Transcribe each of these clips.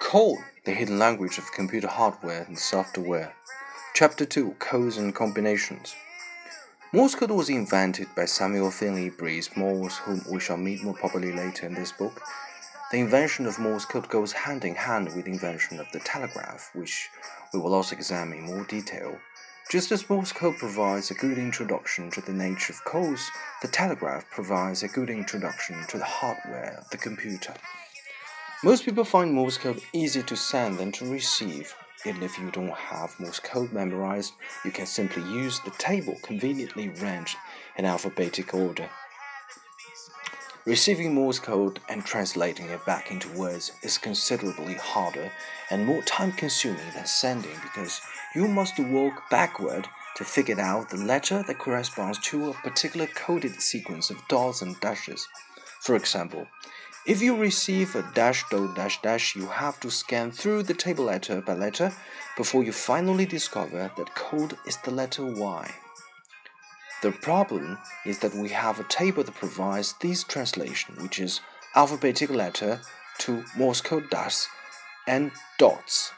Code, the hidden language of computer hardware and software. Chapter 2 Codes and Combinations. Morse code was invented by Samuel Finley Breese Morse, whom we shall meet more properly later in this book. The invention of Morse code goes hand in hand with the invention of the telegraph, which we will also examine in more detail. Just as Morse code provides a good introduction to the nature of codes, the telegraph provides a good introduction to the hardware of the computer. Most people find Morse code easy to send than to receive. Even if you don't have Morse code memorized, you can simply use the table conveniently arranged in alphabetical order. Receiving Morse code and translating it back into words is considerably harder and more time consuming than sending because you must walk backward to figure out the letter that corresponds to a particular coded sequence of dots and dashes. For example, if you receive a dash dot dash dash, you have to scan through the table letter by letter before you finally discover that code is the letter Y. The problem is that we have a table that provides this translation, which is alphabetical letter to Morse code dots and dots.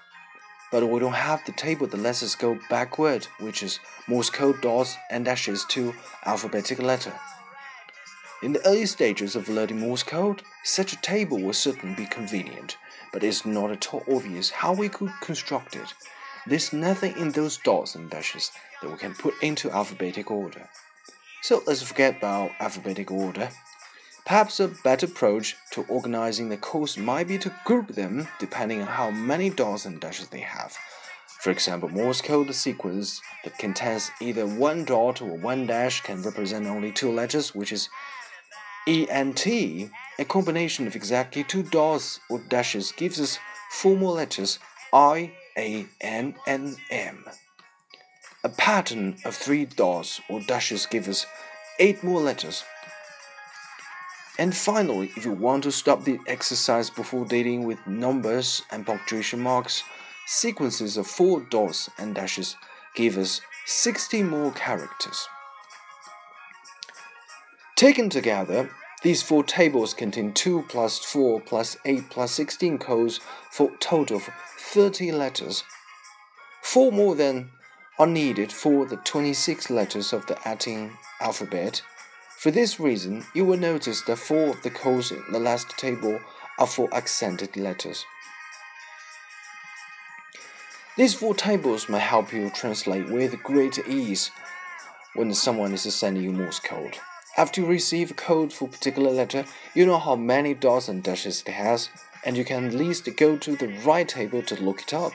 But we don't have the table that lets us go backward, which is Morse code dots and dashes to alphabetical letter. In the early stages of learning Morse code, such a table would certainly be convenient, but it's not at all obvious how we could construct it. There's nothing in those dots and dashes that we can put into alphabetic order. So let's forget about alphabetic order. Perhaps a better approach to organizing the codes might be to group them depending on how many dots and dashes they have. For example, Morse code sequence that contains either one dot or one dash can represent only two letters, which is E and T. A combination of exactly two dots or dashes, gives us four more letters I, A, N, and M. A pattern of three dots or dashes gives us eight more letters. And finally, if you want to stop the exercise before dealing with numbers and punctuation marks, sequences of four dots and dashes give us 60 more characters. Taken together, these four tables contain 2 plus 4 plus 8 plus 16 codes for a total of 30 letters. Four more than are needed for the 26 letters of the Latin alphabet. For this reason, you will notice that four of the codes in the last table are for accented letters. These four tables may help you translate with great ease when someone is sending you Morse code. After you receive a code for a particular letter, you know how many dots and dashes it has, and you can at least go to the right table to look it up.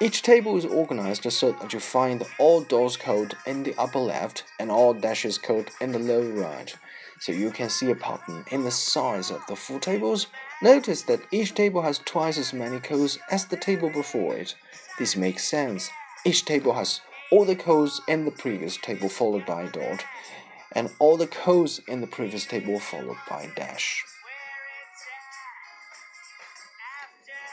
Each table is organized so that you find all dots code in the upper left and all dashes code in the lower right. So you can see a pattern in the size of the four tables. Notice that each table has twice as many codes as the table before it. This makes sense. Each table has all the codes in the previous table followed by a dot, and all the codes in the previous table followed by dash.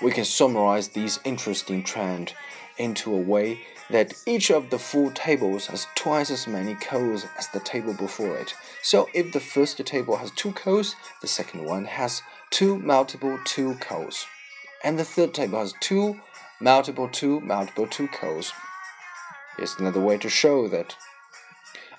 We can summarize this interesting trend into a way that each of the four tables has twice as many codes as the table before it. So if the first table has two codes, the second one has two multiple two codes. And the third table has two multiple two multiple two codes. It's another way to show that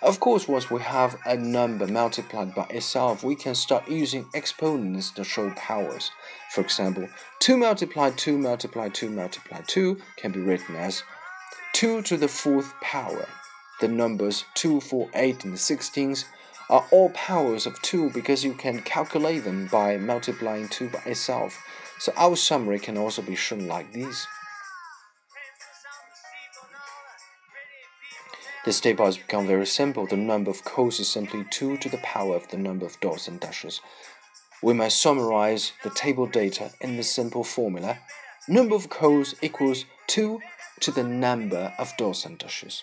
of course, once we have a number multiplied by itself, we can start using exponents to show powers. For example, 2 multiplied 2 multiplied 2 multiplied 2 can be written as 2 to the fourth power. The numbers 2, 4, 8, and 16 are all powers of 2 because you can calculate them by multiplying 2 by itself. So our summary can also be shown like this. This table has become very simple. The number of codes is simply 2 to the power of the number of dots and dashes. We might summarize the table data in the simple formula. Number of codes equals 2 to the number of dots and dashes.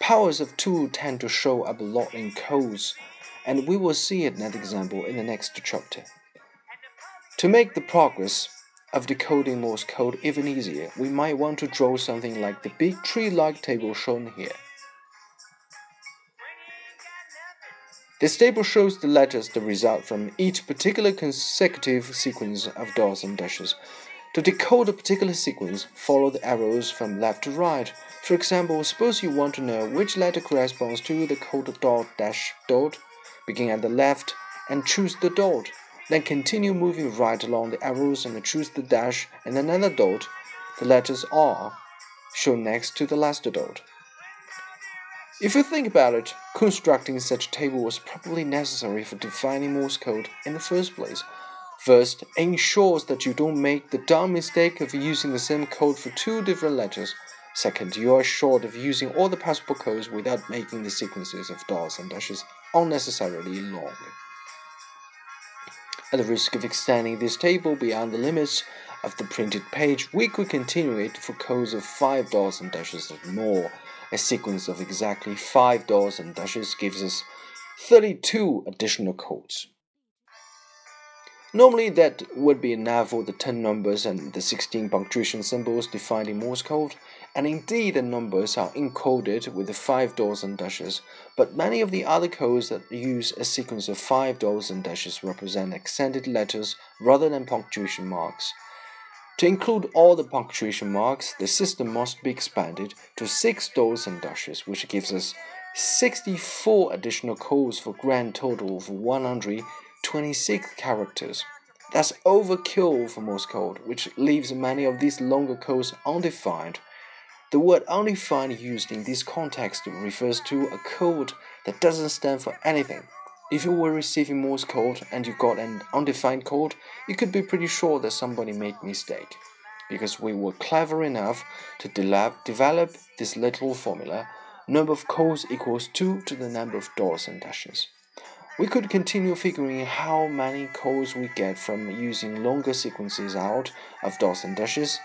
Powers of 2 tend to show up a lot in codes, and we will see it in that example in the next chapter. To make the progress of decoding Morse code even easier, we might want to draw something like the big tree-like table shown here. This table shows the letters that result from each particular consecutive sequence of dots and dashes. To decode a particular sequence, follow the arrows from left to right. For example, suppose you want to know which letter corresponds to the code dot dash dot. Begin at the left and choose the dot. Then continue moving right along the arrows and choose the dash and another dot. The letters R shown next to the last dot. If you think about it, constructing such a table was probably necessary for defining Morse code in the first place. First, it ensures that you don't make the dumb mistake of using the same code for two different letters. Second, you are assured of using all the possible codes without making the sequences of dots and dashes unnecessarily long. At the risk of extending this table beyond the limits of the printed page, we could continue it for codes of 5 dots and dashes or more. A sequence of exactly 5 dots and dashes gives us 32 additional codes. Normally, that would be enough for the 10 numbers and the 16 punctuation symbols defined in Morse code, and indeed the numbers are encoded with the 5 dots and dashes, but many of the other codes that use a sequence of 5 dots and dashes represent accented letters rather than punctuation marks. To include all the punctuation marks, the system must be expanded to 6 dots and dashes, which gives us 64 additional codes for a grand total of 126 characters. That's overkill for Morse code, which leaves many of these longer codes undefined. The word undefined used in this context refers to a code that doesn't stand for anything. If you were receiving Morse code and you got an undefined code, you could be pretty sure that somebody made a mistake. Because we were clever enough to de develop this little formula, number of codes equals 2 to the number of dots and dashes. We could continue figuring how many codes we get from using longer sequences out of dots and dashes.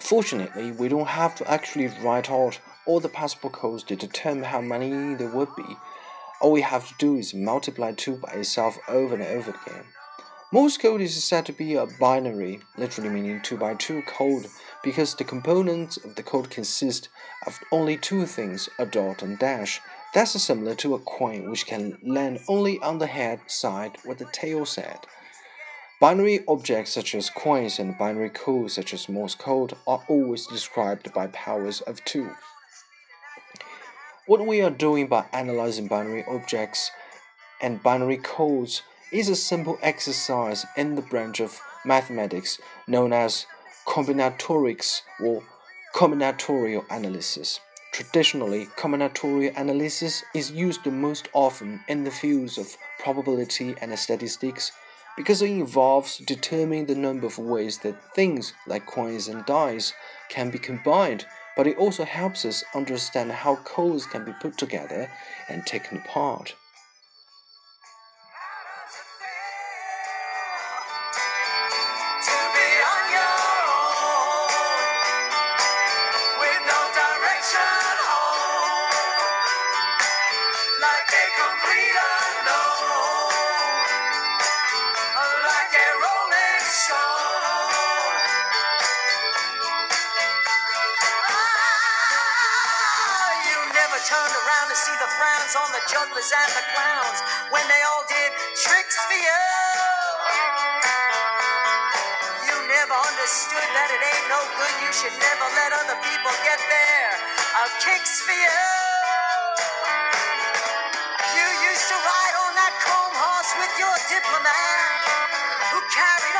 Fortunately, we don't have to actually write out all the possible codes to determine how many there would be. All we have to do is multiply 2 by itself over and over again. Morse code is said to be a binary, literally meaning 2 by 2 code, because the components of the code consist of only two things, a dot and dash. That's similar to a coin which can land only on the head side what the tail side. Binary objects such as coins and binary codes such as Morse code are always described by powers of 2. What we are doing by analyzing binary objects and binary codes is a simple exercise in the branch of mathematics known as combinatorics or combinatorial analysis. Traditionally, combinatorial analysis is used the most often in the fields of probability and statistics because it involves determining the number of ways that things like coins and dice can be combined but it also helps us understand how codes can be put together and taken apart. turned frowns on the jugglers and the clowns when they all did tricks for you. You never understood that it ain't no good. You should never let other people get their uh, kicks for you. You used to ride on that chrome horse with your diplomat who carried